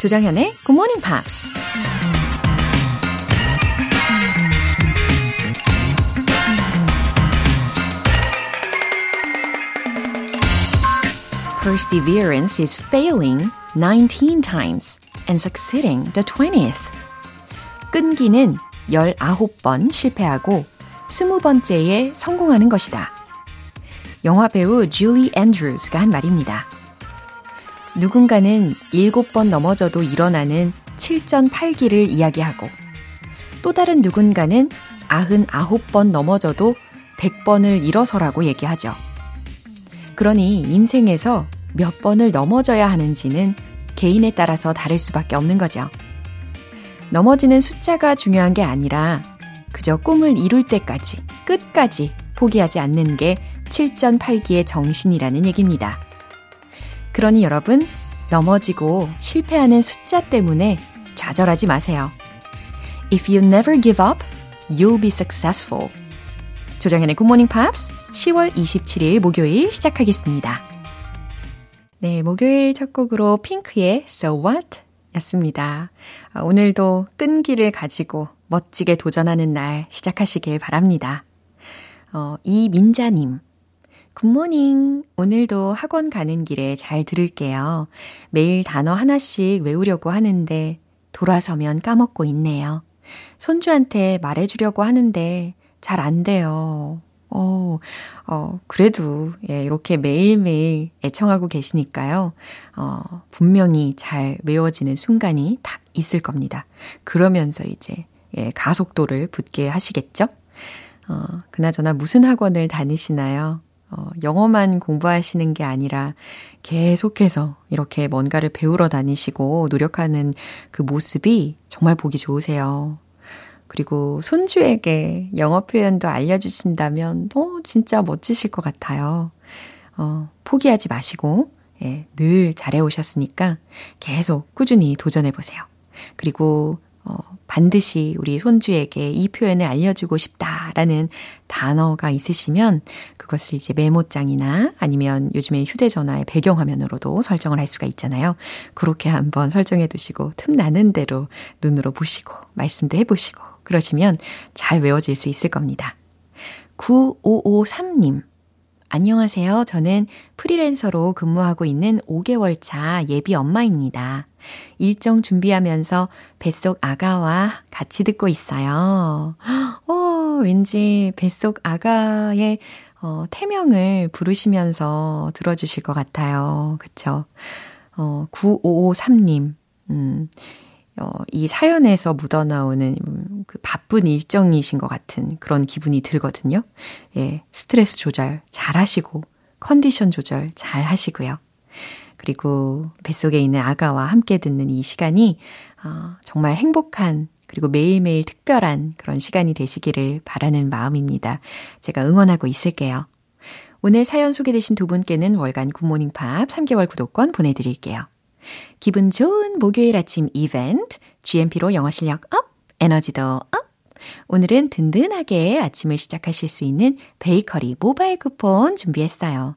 조정현의 Good Morning Pops. Perseverance is failing 19 times and succeeding the 20th. 끈기는 19번 실패하고 20번째에 성공하는 것이다. 영화 배우 줄리 앤드루스가 한 말입니다. 누군가는 7번 넘어져도 일어나는 7전8기를 이야기하고 또 다른 누군가는 99번 넘어져도 100번을 일어서라고 얘기하죠. 그러니 인생에서 몇 번을 넘어져야 하는지는 개인에 따라서 다를 수밖에 없는 거죠. 넘어지는 숫자가 중요한 게 아니라 그저 꿈을 이룰 때까지, 끝까지 포기하지 않는 게 7전8기의 정신이라는 얘기입니다. 그러니 여러분, 넘어지고 실패하는 숫자 때문에 좌절하지 마세요. If you never give up, you'll be successful. 조정현의 Morning Pops 10월 27일 목요일 시작하겠습니다. 네, 목요일 첫 곡으로 핑크의 So What? 였습니다. 오늘도 끈기를 가지고 멋지게 도전하는 날 시작하시길 바랍니다. 어, 이민자님. 굿모닝. 오늘도 학원 가는 길에 잘 들을게요. 매일 단어 하나씩 외우려고 하는데 돌아서면 까먹고 있네요. 손주한테 말해주려고 하는데 잘 안 돼요. 어, 어, 그래도, 예, 이렇게 매일매일 애청하고 계시니까요. 어, 분명히 잘 외워지는 순간이 딱 있을 겁니다. 그러면서 이제, 예, 가속도를 붙게 하시겠죠? 어, 그나저나 무슨 학원을 다니시나요? 어, 영어만 공부하시는 게 아니라 계속해서 이렇게 뭔가를 배우러 다니시고 노력하는 그 모습이 정말 보기 좋으세요. 그리고 손주에게 영어 표현도 알려주신다면, 어, 진짜 멋지실 것 같아요. 어, 포기하지 마시고, 예, 늘 잘해오셨으니까 계속 꾸준히 도전해보세요. 그리고, 어, 반드시 우리 손주에게 이 표현을 알려주고 싶다라는 단어가 있으시면 그것을 이제 메모장이나 아니면 요즘에 휴대전화의 배경화면으로도 설정을 할 수가 있잖아요. 그렇게 한번 설정해 두시고 틈 나는 대로 눈으로 보시고 말씀도 해보시고 그러시면 잘 외워질 수 있을 겁니다. 9553님. 안녕하세요. 저는 프리랜서로 근무하고 있는 5개월 차 예비 엄마입니다. 일정 준비하면서 뱃속 아가와 같이 듣고 있어요. 어, 왠지 뱃속 아가의 어, 태명을 부르시면서 들어주실 것 같아요. 그쵸? 어, 9553님. 음, 어, 이 사연에서 묻어나오는 그 바쁜 일정이신 것 같은 그런 기분이 들거든요. 예, 스트레스 조절 잘 하시고, 컨디션 조절 잘 하시고요. 그리고 뱃속에 있는 아가와 함께 듣는 이 시간이 어, 정말 행복한 그리고 매일매일 특별한 그런 시간이 되시기를 바라는 마음입니다. 제가 응원하고 있을게요. 오늘 사연 소개되신 두 분께는 월간 굿모닝 팝 3개월 구독권 보내드릴게요. 기분 좋은 목요일 아침 이벤트, GMP로 영어 실력 up, 에너지도 up! 오늘은 든든하게 아침을 시작하실 수 있는 베이커리 모바일 쿠폰 준비했어요.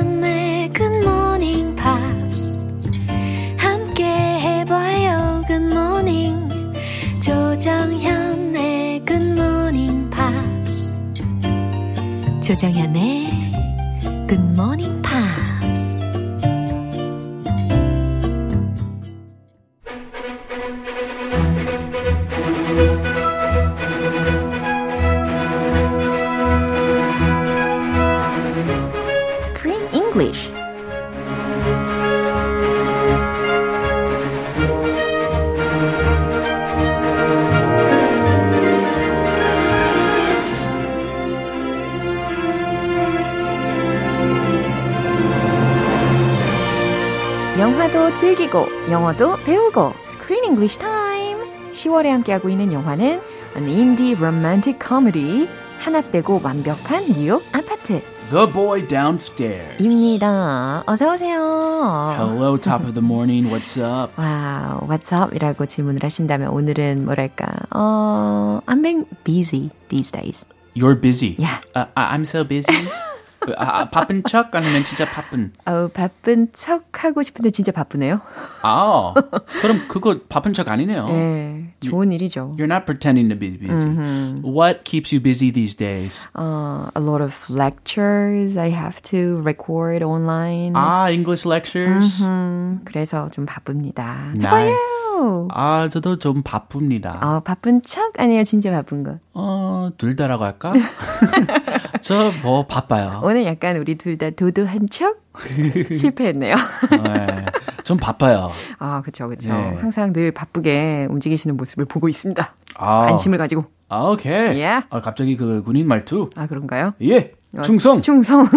조정현의 굿모 영화도 즐기고 영어도 배우고 Screen English Time 10월에 함께하고 있는 영화는 an indie romantic comedy 하나 빼고 완벽한 뉴욕 아파트 The Boy Downstairs. 입니다. 어서 오세요. Hello, top of the morning. What's up? 와우, what's up? 이라고 질문을 하신다면 오늘은 뭐랄까, 어, I'm being busy these days. You're busy. Yeah. Uh, I'm so busy. 아, 바쁜 척 아니면 진짜 바쁜? 어, 바쁜 척 하고 싶은데 진짜 바쁘네요. 아, 그럼 그거 바쁜 척 아니네요. 네, 좋은 일이죠. You're not pretending to be busy. Mm-hmm. What keeps you busy these days? Uh, a lot of lectures I have to record online. 아, English lectures. 음, 그래서 좀 바쁩니다. Nice. 해봐요. 아, 저도 좀 바쁩니다. 어, 바쁜 척 아니에요, 진짜 바쁜 거. 어, 둘 다라고 할까? 저 뭐 바빠요. 오늘 약간 우리 둘 다 도도한 척 실패했네요. 네, 좀 바빠요. 아, 그쵸, 그쵸. 네. 항상 늘 바쁘게 움직이시는 모습을 보고 있습니다. 아, 관심을 가지고. 아, 오케이. Yeah. 아, 갑자기 그 군인 말투. 아, 그런가요? 예, 충성. 충성.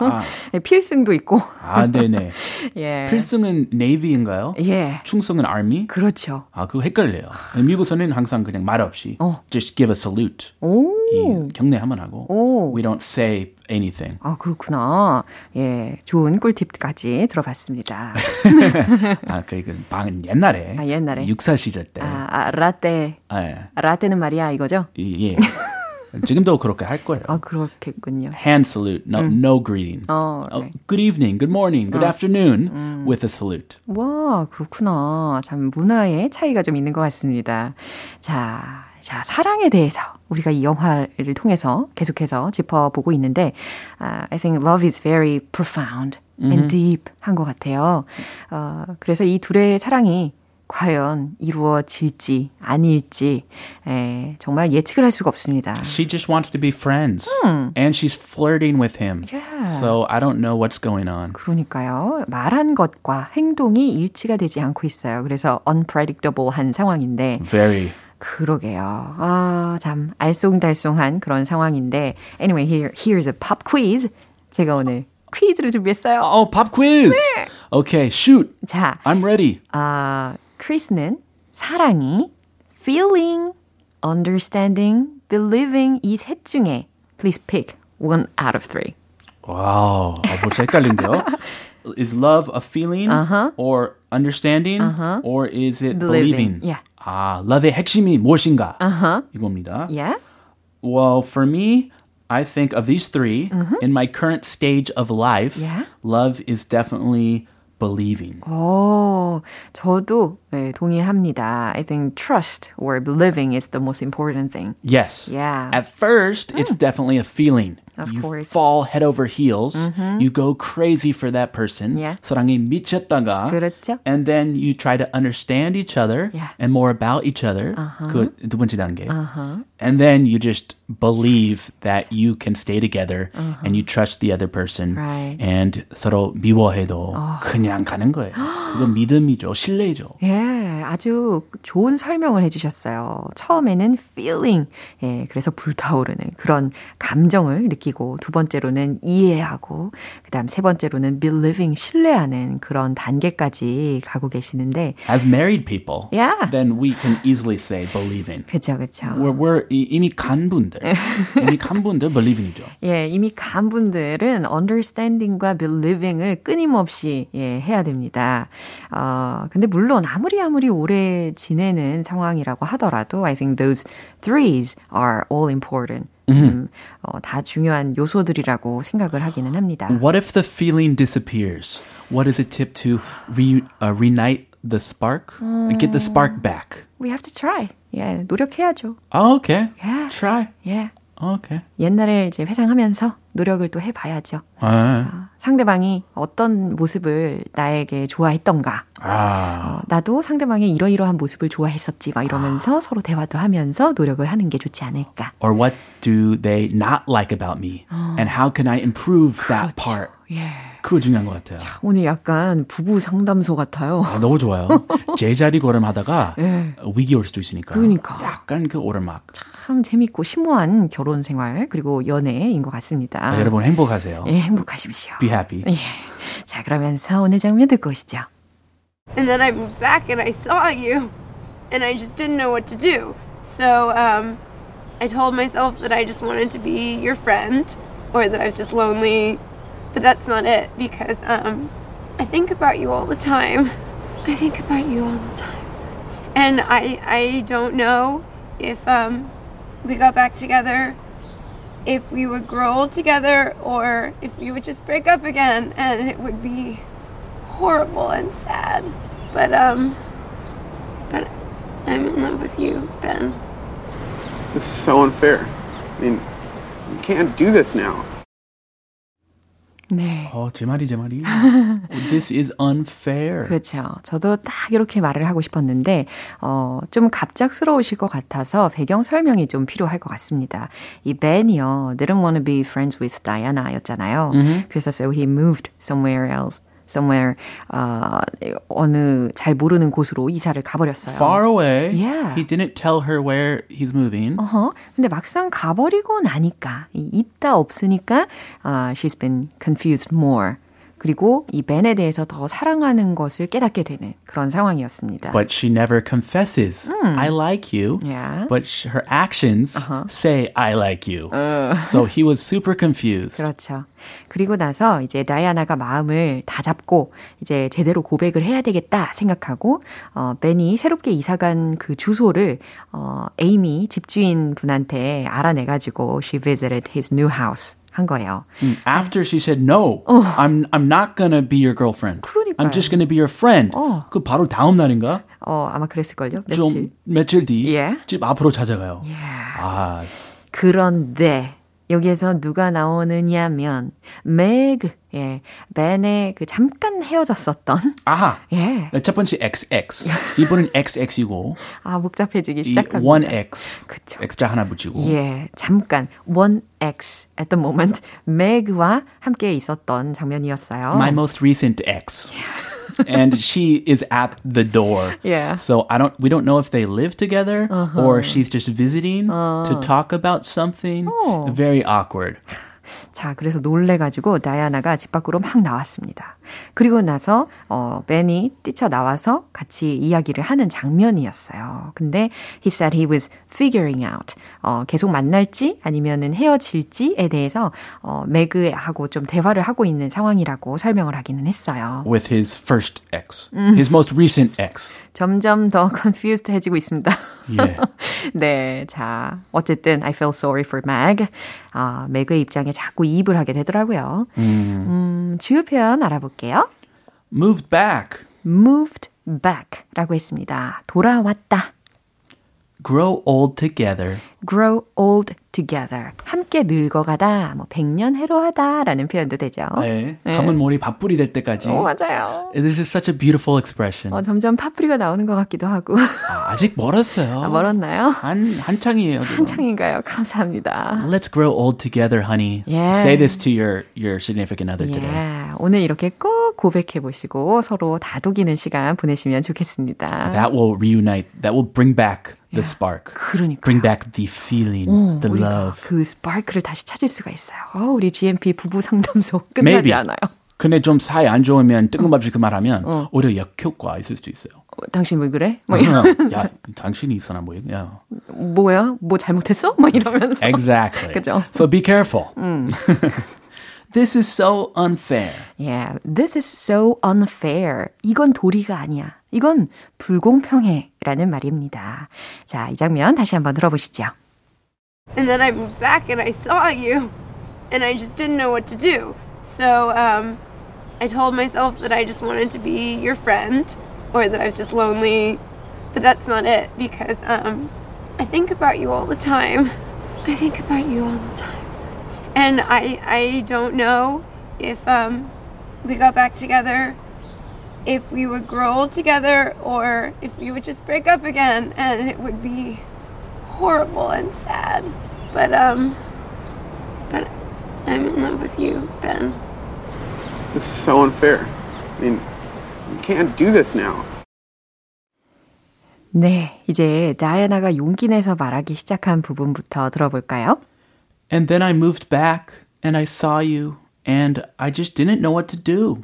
아, 네, 필승도 있고. 아, 네네. 예. 필승은 Navy인가요? 예. 충성은 Army? 그렇죠. 아, 그거 헷갈려요. 미국에서는 항상 그냥 말 없이 어. just give a salute. 오. 이 경례 한번 하고 오. we don't say anything. 아, 그렇구나. 예. 좋은 꿀팁까지 들어봤습니다. 아, 그, 그 방은 옛날에. 아, 옛날에? 육사 시절 때. 아, 아, 라떼. 예. 라떼는 말이야, 이거죠? 이- 예. 지금도 그렇게 할 거예요. 아, 그렇겠군요. Hand salute, no, no greeting. 어, Oh, 네. good evening, good morning, good afternoon with a salute. 와, 그렇구나. 참 문화의 차이가 좀 있는 것 같습니다. 자, 자, 사랑에 대해서 우리가 이 영화를 통해서 계속해서 짚어보고 있는데, uh, I think love is very profound and deep 한 것 같아요. 어, 그래서 이 둘의 사랑이 과연 이루어질지 아닐지 에, 정말 예측을 할 수가 없습니다. She just wants to be friends. And she's flirting with him. Yeah. So I don't know what's going on. 그러니까요. 말한 것과 행동이 일치가 되지 않고 있어요. 그래서 unpredictable한 상황인데 Very. 그러게요. 아, 참 알쏭달쏭한 그런 상황인데 anyway, here here's a pop quiz. 제가 오늘 퀴즈를 준비했어요. Oh, pop quiz. Okay, shoot. 자, I'm ready. 아, 크리스는 사랑이 feeling, understanding, believing 이 셋 중에 please pick one out of three. 와우, 아, 벌써 헷갈린데요. Is love a feeling or understanding or is it Believing. believing? Yeah. 아, love의 핵심이 무엇인가? 이겁니다. Yeah? Well, for me, I think of these 3 in my current stage of life, Yeah. love is definitely believing. 오, 저도 네, 동의합니다. I think trust or believing is the most important thing. Yes. Yeah. At first, it's definitely a feeling. Of you course. fall head over heels. You go crazy for that person. Yeah. 사랑에 미쳤다가. 그렇죠. And then you try to understand each other Yeah. and more about each other. 그두 번째 단계. And then you just believe that you can stay together and you trust the other person. Right. And 서로 미워해도 그냥 가는 거예요. 그건 믿음이죠. 신뢰죠. 예, 아주 좋은 설명을 해주셨어요. 처음에는 feeling, 예, 그래서 불타오르는 그런 감정을 느끼 고, 두 번째로는 이해하고, 그 다음 세 번째로는 believing, 신뢰하는 그런 단계까지 가고 계시는데, As married people, Yeah. then we can easily say believing. 그쵸, 그쵸. We're, we're 이- 이미 간 분들, 이미 간 분들 believing이죠. 예, 이미 간 분들은 understanding과 believing을 끊임없이 예, 해야 됩니다. 어, 근데 물론 아무리 아무리 오래 지내는 상황이라고 하더라도 I think those threes are all important. 음, 어, 다 중요한 요소들이라고 생각을 하기는 합니다. What if the feeling disappears? What is a tip to re, uh, reignite the spark? Get the spark back. We have to try. 예, 노력해야죠. Oh, okay. Yeah. Try. 예. Okay. 옛날에 이제 회상하면서 노력을 또 해봐야죠. 아, 상대방이 어떤 모습을 나에게 좋아했던가, 아. 어, 나도 상대방의 이러이러한 모습을 좋아했었지, 막 이러면서 서로 대화도 하면서 노력을 하는 게 좋지 않을까. Or what do they not like about me? And how can I improve that part? 예. 그거 중요한 것 같아요. 오늘 약간 부부 상담소 같아요. 아, 너무 좋아요. 제자리 걸음하다가 예. 위기 올 수도 있으니까. 그러니까. 약간 그 오르막. 참 재밌고 심오한 결혼 생활, 그리고 연애인 것 같습니다. 아, 여러분 행복하세요. 예, 행복하십시오. Be happy. 예. 자, 그러면서 오늘 장면 듣고 오시죠. And then I moved back and I saw you. and I just didn't know what to do. So um, I told myself that I just wanted to be your friend or that I was just lonely. But that's not it because um, I think about you all the time. I think about you all the time. And I, I don't know if um, we got back together, if we would grow old together, or if we would just break up again, and it would be horrible and sad. But um, but I'm in love with you, Ben. This is so unfair. I mean, you can't do this now. 네. 어, 제 말이 제 말이. This is unfair. 그렇죠. 저도 딱 이렇게 말을 하고 싶었는데 어, 좀 갑작스러우실 것 같아서 배경 설명이 좀 필요할 것 같습니다. 이 Ben이요. didn't want to be friends with Diana였잖아요. Mm-hmm. 그래서 so he moved somewhere else. Somewhere 어, 어느 잘 모르는 곳으로 이사를 가버렸어요. Far away. Yeah. He didn't tell her where he's moving. 어허. 근데 막상 가버리고 나니까 있다 없으니까 uh, she's been confused more. 그리고 이 벤에 대해서 더 사랑하는 것을 깨닫게 되는 그런 상황이었습니다. But she never confesses, mm. I like you. Yeah. But her actions uh-huh. say, I like you. Uh. So he was super confused. 그렇죠. 그리고 나서 이제 다이아나가 마음을 다 잡고 이제 제대로 고백을 해야 되겠다 생각하고 어 벤이 새롭게 이사간 그 주소를 어 에이미 집주인 분한테 알아내 가지고 she visited his new house. 한 거예요. After she said no, 어. I'm I'm not gonna be your girlfriend. 그러니까요. I'm just gonna be your friend. 어. 그 바로 다음 날인가? 어 아마 그랬을걸요. 며칠. 좀 며칠 뒤. 예. 집 앞으로 찾아가요. 예. 아. 그런데 여기에서 누가 나오느냐면 매그 예 벤의 그 잠깐 헤어졌었던 아하 예. 첫 번째 XX 이번은 XX이고 아 복잡해지기 시작합니다. 1X 그쵸. X자 하나 붙이고 예 잠깐 1X at the moment 매그와 함께 있었던 장면이었어요. My most recent X. and she is at the door. Yeah. So I don't we don't know if they live together uh-huh. or she's just visiting uh. to talk about something. Oh. Very awkward. 자, 그래서 놀래가지고 다이아나가 집 밖으로 막 나왔습니다. 그리고 나서 어, 벤이 뛰쳐 나와서 같이 이야기를 하는 장면이었어요. 근데 he said he was figuring out 어, 계속 만날지 아니면은 헤어질지에 대해서 어, 매그하고 좀 대화를 하고 있는 상황이라고 설명을 하기는 했어요. With his first ex, his most recent ex. 점점 더 confused 해지고 있습니다. Yeah. 네, 자 어쨌든 I feel sorry for Meg. 아, 매그의 입장에 자꾸 이입을 하게 되더라고요. 음. 음, 주요 표현 알아볼게요. Moved back. Moved back라고 했습니다. 돌아왔다. Grow old together. grow old together. 함께 늙어가다, 뭐 백년 해로하다라는 표현도 되죠. 네. 감은 머리 밥풀이 될 때까지. 오, 맞아요. This is such a beautiful expression. 어, 점점 파뿌리가 나오는 것 같기도 하고. 아, 아직 멀었어요. 아, 멀었나요? 한 한창이에요. 그럼. 한창인가요? 감사합니다. Let's grow old together, honey. Yeah. Say this to your your significant other yeah. today. 오늘 이렇게 꼭 고백해 보시고 서로 다독이는 시간 보내시면 좋겠습니다. That will reunite. That will bring back the spark. 그러니까. Bring back the feeling, 오, the love. 그 스파크를 다시 찾을 수가 있어요. 어, 우리 GMP 부부 상담소 끝나지 Maybe. 않아요. 근데 좀 사이 안 좋으면 뜬금없이 그 말하면 어. 오히려 역효과 있을 수도 있어요. 어, 당신 왜 그래? 뭐 이런. 야, 당신이 있어나 뭐 야. 뭐야? 뭐 잘못했어? 뭐 이러면서. Exactly. 그죠? So be careful. 음. This is so unfair. Yeah, this is so unfair. 이건 도리가 아니야. 이건 불공평해. 라는 말입니다. 자, 이 장면 다시 한번 들어보시죠. And then I moved back and I saw you, and I just didn't know what to do. So um, I told myself that I just wanted to be your friend, or that I was just lonely. But that's not it because um, I think about you all the time. I think about you all the time, and I I don't know if um, we got back together, if we would grow old together, or if we would just break up again, and it would be horrible and sad. But um but I'm in love with you, Ben. This is so unfair. I mean, you can't do this now. 네, 이제 다이아나가 용기 내서 말하기 시작한 부분부터 들어볼까요? And then I moved back and I saw you and I just didn't know what to do.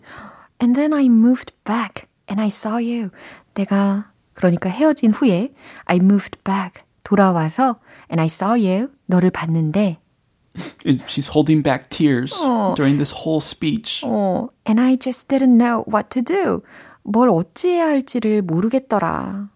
And then I moved back and I saw you. 내가 그러니까 헤어진 후에 I moved back. 돌아와서 and I saw you. 너를 봤는데 And she's holding back tears 어. during this whole speech. 어, and I just didn't know what to do. 뭘 어찌해야 할지를 모르겠더라.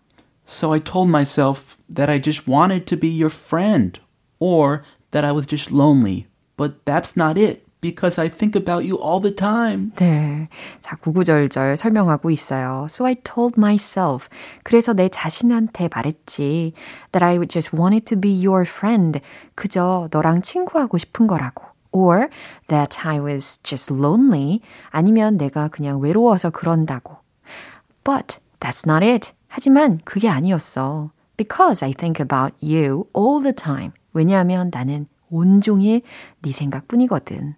So I told myself that I just wanted to be your friend or that I was just lonely. But that's not it. because I think about you all the time. 네. 자, 구구절절 설명하고 있어요. So I told myself. 그래서 내 자신한테 말했지. That I just wanted to be your friend. 그저 너랑 친구하고 싶은 거라고. Or that I was just lonely. 아니면 내가 그냥 외로워서 그런다고. But that's not it. 하지만 그게 아니었어. Because I think about you all the time. 왜냐하면 나는 온종일 네 생각뿐이거든.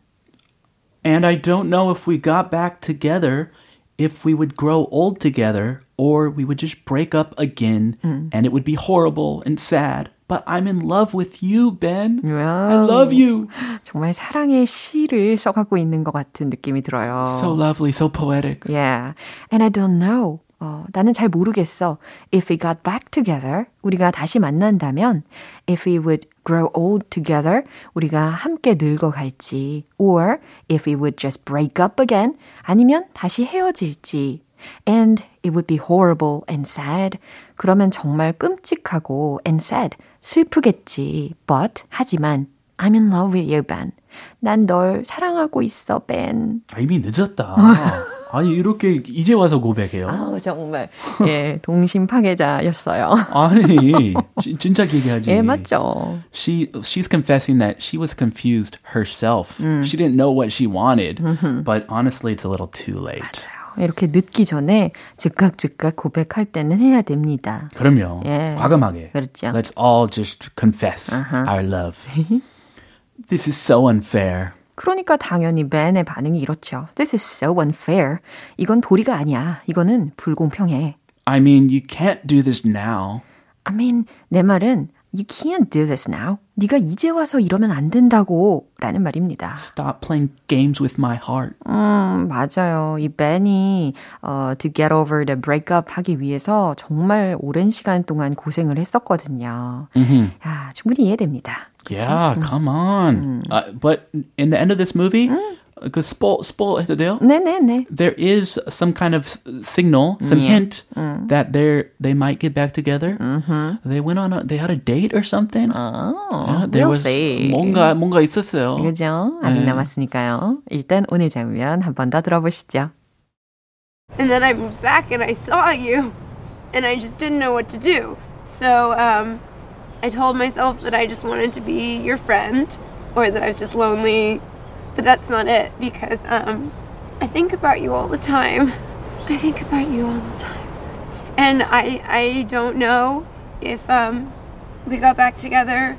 And I don't know if we got back together, if we would grow old together, or we would just break up again, mm. and it would be horrible and sad. But I'm in love with you, Ben. Wow. I love you. 정말 사랑의 시를 써가고 있는 것 같은 느낌이 들어요. So lovely, so poetic. Yeah. And I don't know. 어, 나는 잘 모르겠어. If we got back together, 우리가 다시 만난다면, if we would grow old together, 우리가 함께 늙어갈지, or if we would just break up again, 아니면 다시 헤어질지. And it would be horrible and sad. 그러면 정말 끔찍하고 and sad, 슬프겠지. But, 하지만, I'm in love with you, Ben. 난 널 사랑하고 있어, Ben. 아, 이미 늦었다. 아니 이렇게 이제 와서 고백해요? 아 정말 예 동심 파괴자였어요. 아니 진짜 얘기하지. 예 맞죠. She she's confessing that she was confused herself. 음. She didn't know what she wanted, 음흠. but honestly, it's a little too late. 맞아요. 이렇게 늦기 전에 즉각 즉각 고백할 때는 해야 됩니다. 그럼요. 예. 과감하게. 그렇죠. Let's all just confess uh-huh. our love. This is so unfair. 그러니까 당연히 벤의 반응이 이렇죠. This is so unfair. 이건 도리가 아니야. 이거는 불공평해. I mean, you can't do this now. I mean, 내 말은 You can't do this now. 네가 이제 와서 이러면 안 된다고 라는 말입니다. Stop playing games with my heart. 음, 맞아요. 이 벤이 어, to get over the breakup 하기 위해서 정말 오랜 시간 동안 고생을 했었거든요. Mm-hmm. 야, 충분히 이해됩니다. Yeah, come on. Mm. Uh, but in the end of this movie, mm. Because spoil spoil 해도 돼요? 네네네. There is some kind of signal, some yeah. hint mm. that they they might get back together. Mm-hmm. They went on a they had a date or something. Oh, yeah, there we'll was see. 뭔가 뭔가 있었어요. 그죠? 아직 네. 남았으니까요. 일단 오늘 장면 한 번 더 들어보시죠. And then I moved back and I saw you, and I just didn't know what to do. So um, I told myself that I just wanted to be your friend, or that I was just lonely. But that's not it because um, I think about you all the time. I think about you all the time, and I I don't know if um, we got back together,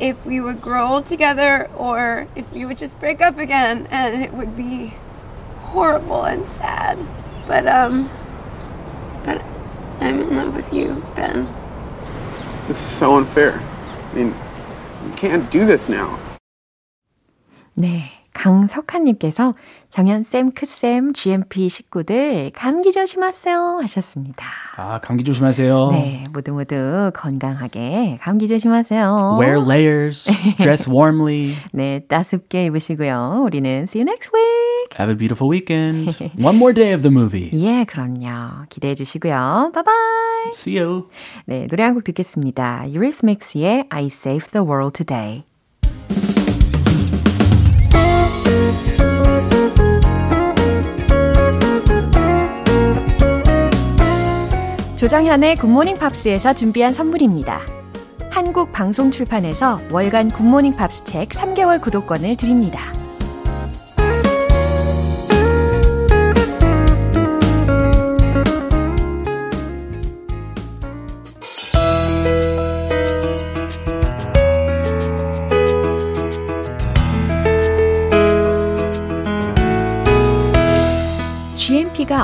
if we would grow old together, or if we would just break up again, and it would be horrible and sad. But um, but I'm in love with you, Ben. This is so unfair. I mean, you can't do this now. 네. 강석한님께서 정현쌤, 크쌤, GMP 식구들 감기 조심하세요 하셨습니다. 아, 감기 조심하세요. 네, 모두 모두 건강하게 감기 조심하세요. Wear layers, dress warmly. 네, 따숩게 입으시고요. 우리는 see you next week. Have a beautiful weekend. One more day of the movie. 예, 그럼요. 기대해 주시고요. Bye bye. See you. 네, 노래 한 곡 듣겠습니다. Eurythmics의 I Saved the World Today. 조정현의 굿모닝 팝스에서 준비한 선물입니다. 한국 방송 출판에서 월간 굿모닝 팝스 책 3개월 구독권을 드립니다.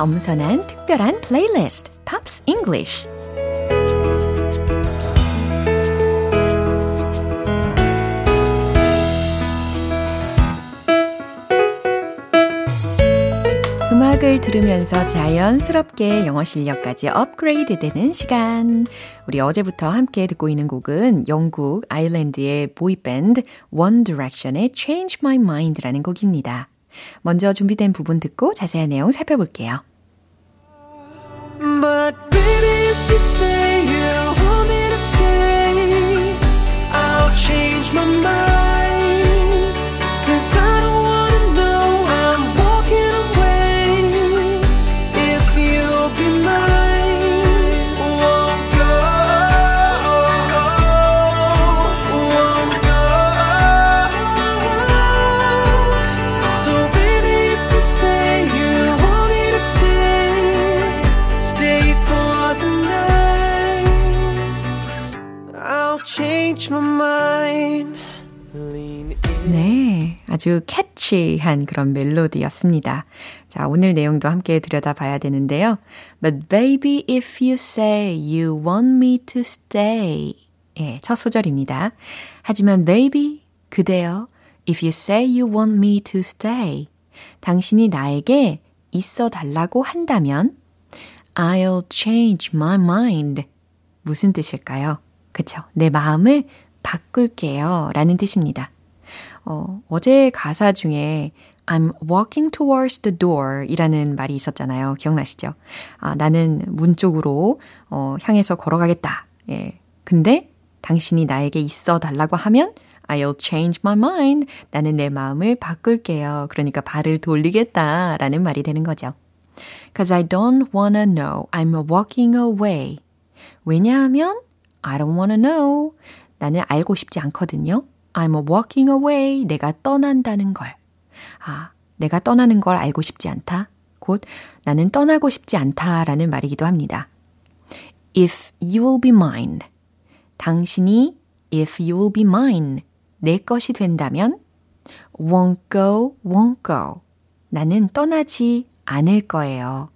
엄선한 특별한 playlist Pops English 음악을 들으면서 자연스럽게 영어 실력까지 업그레이드 되는 시간. 우리 어제부터 함께 듣고 있는 곡은 영국 아일랜드의 boy band One Direction의 Change My Mind라는 곡입니다. 먼저 준비된 부분 듣고 자세한 내용 살펴볼게요. But baby, if you say you want me to stay, I'll change my mind. Cause I don't 아주 캐치한 그런 멜로디였습니다. 자, 오늘 내용도 함께 들여다 봐야 되는데요. But baby, if you say you want me to stay. 예, 첫 소절입니다. 하지만 baby, 그대여, if you say you want me to stay. 당신이 나에게 있어 달라고 한다면 I'll change my mind. 무슨 뜻일까요? 그쵸. 내 마음을 바꿀게요. 라는 뜻입니다. 어, 어제 가사 중에 I'm walking towards the door 이라는 말이 있었잖아요. 기억나시죠? 아, 나는 문 쪽으로 어, 향해서 걸어가겠다. 예. 근데 당신이 나에게 있어 달라고 하면 I'll change my mind. 나는 내 마음을 바꿀게요. 그러니까 발을 돌리겠다 라는 말이 되는 거죠. Cause I don't wanna know I'm walking away. 왜냐하면 I don't wanna know. 나는 알고 싶지 않거든요. I'm walking away. 내가 떠난다는 걸. 아, 내가 떠나는 걸 알고 싶지 않다. 곧 나는 떠나고 싶지 않다라는 말이기도 합니다. If you will be mine. 당신이 if you will be mine. 내 것이 된다면 won't go, won't go. 나는 떠나지 않을 거예요.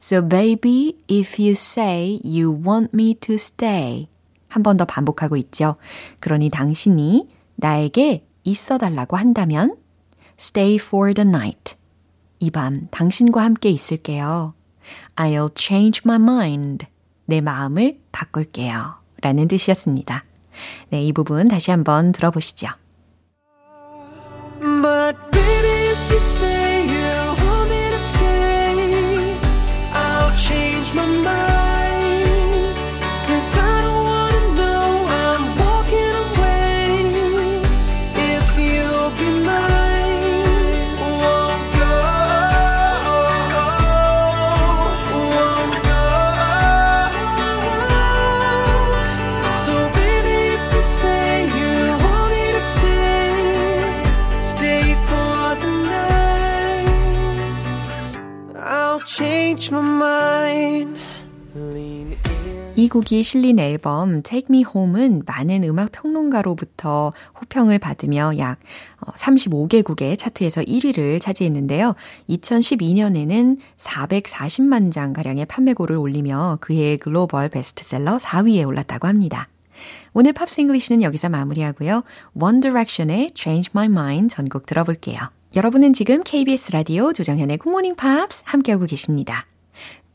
So baby, if you say you want me to stay. 한 번 더 반복하고 있죠. 그러니 당신이 나에게 있어 달라고 한다면 stay for the night. 이 밤 당신과 함께 있을게요. I'll change my mind. 내 마음을 바꿀게요. 라는 뜻이었습니다. 네, 이 부분 다시 한번 들어보시죠. But baby, if you say 이 곡이 실린 앨범 Take Me Home은 많은 음악 평론가로부터 호평을 받으며 약 35개국의 어, 차트에서 1위를 차지했는데요. 2012년에는 440만 장 가량의 판매고를 올리며 그해 글로벌 베스트셀러 4위에 올랐다고 합니다. 오늘 Pops English는 여기서 마무리하고요. One Direction의 Change My Mind 전곡 들어볼게요. 여러분은 지금 KBS 라디오 조정현의 굿모닝 팝스 함께하고 계십니다.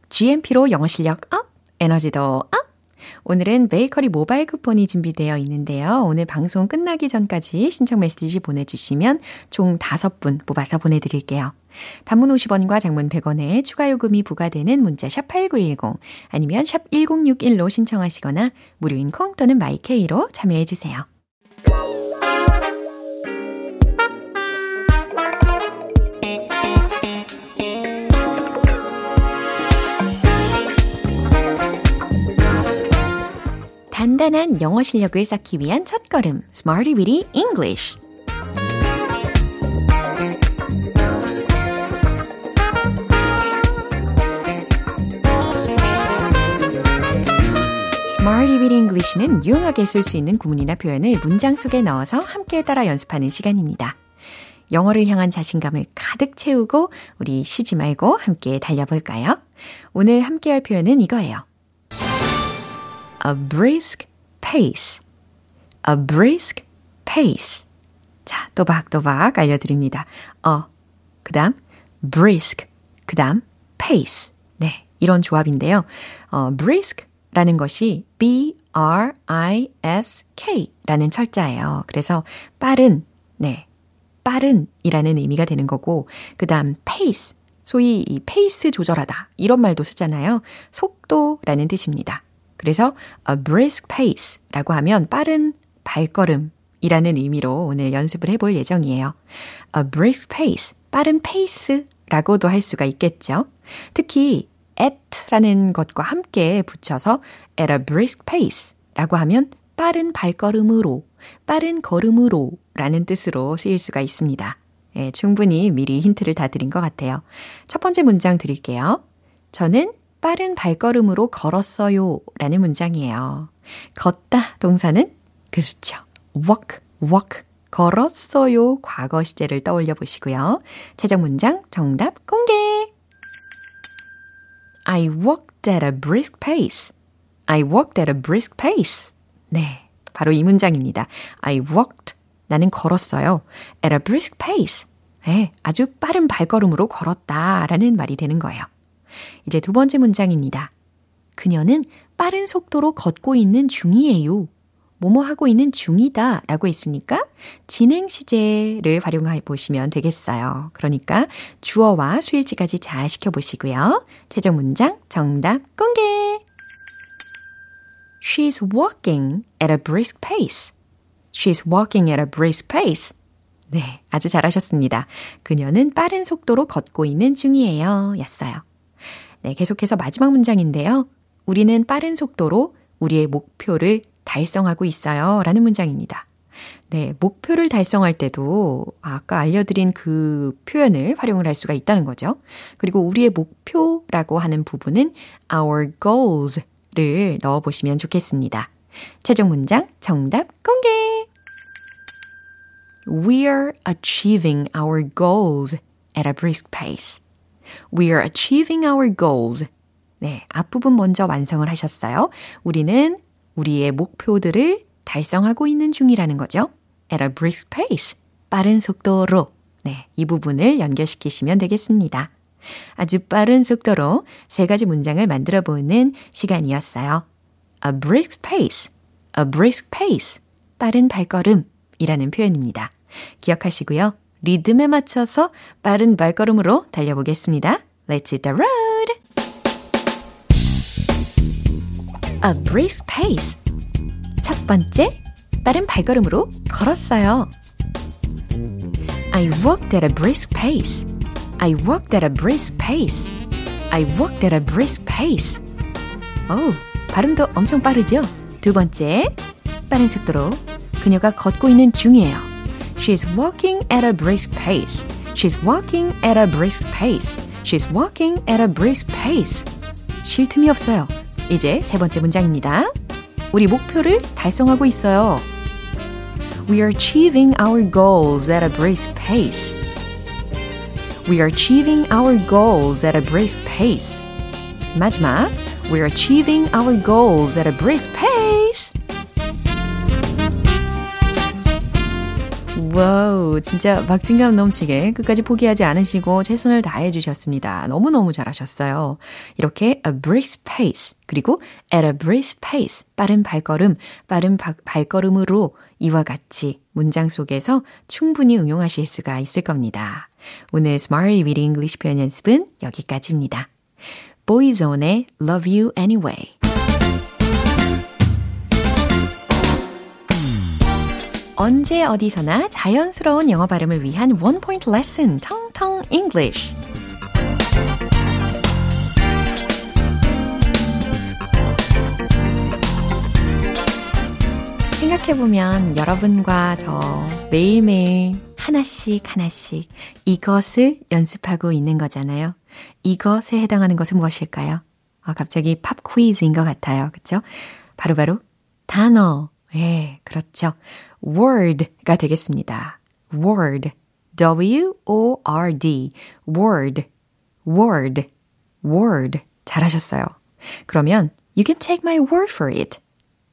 GMP로 영어 실력 up, 에너지도 up! 오늘은 베이커리 모바일 쿠폰이 준비되어 있는데요. 오늘 방송 끝나기 전까지 신청 메시지 보내주시면 총 5분 뽑아서 보내드릴게요. 단문 50원과 장문 100원에 추가 요금이 부과되는 문자 샵 8910 아니면 샵 1061로 신청하시거나 무료인 콩 또는 마이케이로 참여해 주세요. 단단한 영어 실력을 쌓기 위한 첫걸음, Smarty Weedy English. Smarty Weedy English는 유용하게 쓸 수 있는 구문이나 표현을 문장 속에 넣어서 함께 따라 연습하는 시간입니다. 영어를 향한 자신감을 가득 채우고 우리 쉬지 말고 함께 달려볼까요? 오늘 함께 할 표현은 이거예요. A brisk pace. A brisk pace. 자, 또박또박 알려드립니다. 어, 그 다음 brisk, 그 다음 pace. 네, 이런 조합인데요. 어, brisk라는 것이 B-R-I-S-K 라는 철자예요. 그래서 빠른, 네, 빠른 이라는 의미가 되는 거고, 그 다음 pace. 소위 이 페이스 조절하다 이런 말도 쓰잖아요. 속도라는 뜻입니다. 그래서 a brisk pace라고 하면 빠른 발걸음이라는 의미로 오늘 연습을 해볼 예정이에요. a brisk pace, 빠른 페이스라고도 할 수가 있겠죠. 특히 at라는 것과 함께 붙여서 at a brisk pace라고 하면 빠른 발걸음으로, 빠른 걸음으로 라는 뜻으로 쓰일 수가 있습니다. 예, 충분히 미리 힌트를 다 드린 것 같아요. 첫 번째 문장 드릴게요. 저는 빠른 발걸음으로 걸었어요. 라는 문장이에요. 걷다 동사는 그렇죠. walk, walk. 걸었어요. 과거 시제를 떠올려 보시고요. 최종 문장 정답 공개! I walked at a brisk pace. I walked at a brisk pace. 네. 바로 이 문장입니다. I walked. 나는 걸었어요. At a brisk pace. 네, 아주 빠른 발걸음으로 걸었다. 라는 말이 되는 거예요. 이제 두 번째 문장입니다. 그녀는 빠른 속도로 걷고 있는 중이에요. 뭐뭐 하고 있는 중이다 라고 했으니까 진행 시제를 활용해 보시면 되겠어요. 그러니까 주어와 수일치까지 잘 시켜보시고요. 최종 문장 정답 공개! She's walking at a brisk pace. She's walking at a brisk pace. 네, 아주 잘하셨습니다. 그녀는 빠른 속도로 걷고 있는 중이에요. 였어요. 네, 계속해서 마지막 문장인데요. 우리는 빠른 속도로 우리의 목표를 달성하고 있어요. 라는 문장입니다. 네, 목표를 달성할 때도 아까 알려드린 그 표현을 활용을 할 수가 있다는 거죠. 그리고 우리의 목표라고 하는 부분은 our goals를 넣어보시면 좋겠습니다. 최종 문장 정답 공개! We're achieving our goals at a brisk pace. We're achieving our goals. 네, 앞부분 먼저 완성을 하셨어요. 우리는 우리의 목표들을 달성하고 있는 중이라는 거죠. At a brisk pace. 빠른 속도로. 네, 이 부분을 연결시키시면 되겠습니다. 아주 빠른 속도로 세 가지 문장을 만들어 보는 시간이었어요. A brisk pace. A brisk pace. 빠른 발걸음이라는 표현입니다. 기억하시고요. 리듬에 맞춰서 빠른 발걸음으로 달려보겠습니다. Let's hit the road! A brisk pace. 첫 번째, 빠른 발걸음으로 걸었어요. I walked at a brisk pace. I walked at a brisk pace. I walked at a brisk pace. 오, 발음도 엄청 빠르죠? 두 번째, 빠른 속도로 그녀가 걷고 있는 중이에요. She's walking at a brisk pace. She's walking at a brisk pace. She's walking at a brisk pace. 쉴 틈이 없어요. 이제 세 번째 문장입니다. 우리 목표를 달성하고 있어요. We are achieving our goals at a brisk pace. We are achieving our goals at a brisk pace. 마지막, we are achieving our goals at a brisk pace. 와우, 진짜 박진감 넘치게 끝까지 포기하지 않으시고 최선을 다해 주셨습니다. 너무너무 잘하셨어요. 이렇게 a brisk pace, 그리고 at a brisk pace, 빠른 발걸음, 빠른 바, 발걸음으로 이와 같이 문장 속에서 충분히 응용하실 수가 있을 겁니다. 오늘 Smart Reading English 표현 연습은 여기까지입니다. Boyzone의 Love You Anyway. 언제 어디서나 자연스러운 영어 발음을 위한 one point lesson 텅텅 English. 생각해보면 여러분과 저 매일매일 하나씩 하나씩 이것을 연습하고 있는 거잖아요. 이것에 해당하는 것은 무엇일까요? 아, 갑자기 팝 퀴즈인 것 같아요. 그쵸? 바로바로 단어. 예, 그렇죠. Word가 되겠습니다. word. W-O-R-D. word. word. word. 잘하셨어요. 그러면 you can take my word for it.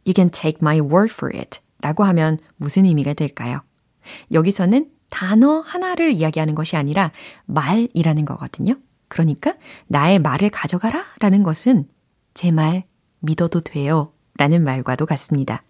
You can take my word for it. 라고 하면 무슨 의미가 될까요? 여기서는 단어 하나를 이야기하는 것이 아니라 말이라는 거거든요. 그러니까 나의 말을 가져가라 라는 것은 제 말 믿어도 돼요 라는 말과도 같습니다.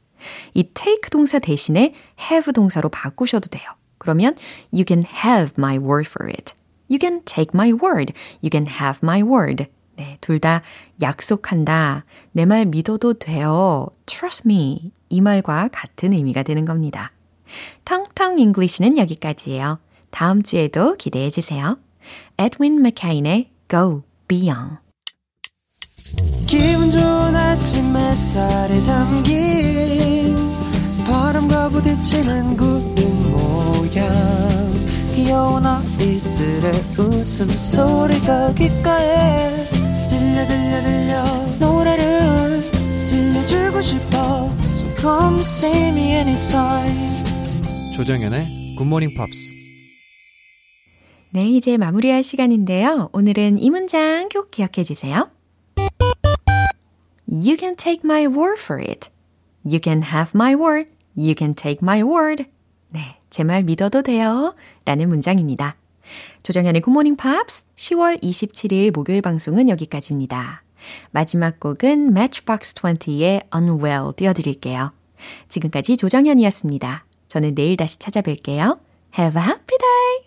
이 take 동사 대신에 have 동사로 바꾸셔도 돼요. 그러면 you can have my word for it. You can take my word. You can have my word. 네, 둘 다 약속한다. 내 말 믿어도 돼요. Trust me. 이 말과 같은 의미가 되는 겁니다. 텅텅 English는 여기까지예요. 다음 주에도 기대해 주세요. Edwin McCain의 Go Be Young. 기분 좋은 아침 햇살에 담긴 바람과 부딪히는 구름 모양 귀여운 아이들의 웃음소리가 귓가에 들려 들려 들려 노래를 들려주고 싶어 So come see me anytime 조정연의 굿모닝 팝스 네, 이제 마무리할 시간인데요. 오늘은 이 문장 꼭 기억해 주세요. You can take my word for it. You can have my word. You can take my word. 네, 제 말 믿어도 돼요. 라는 문장입니다. 조정현의 굿모닝 팝스 10월 27일 목요일 방송은 여기까지입니다. 마지막 곡은 Matchbox 20의 Unwell 띄워드릴게요. 지금까지 조정현이었습니다. 저는 내일 다시 찾아뵐게요. Have a happy day!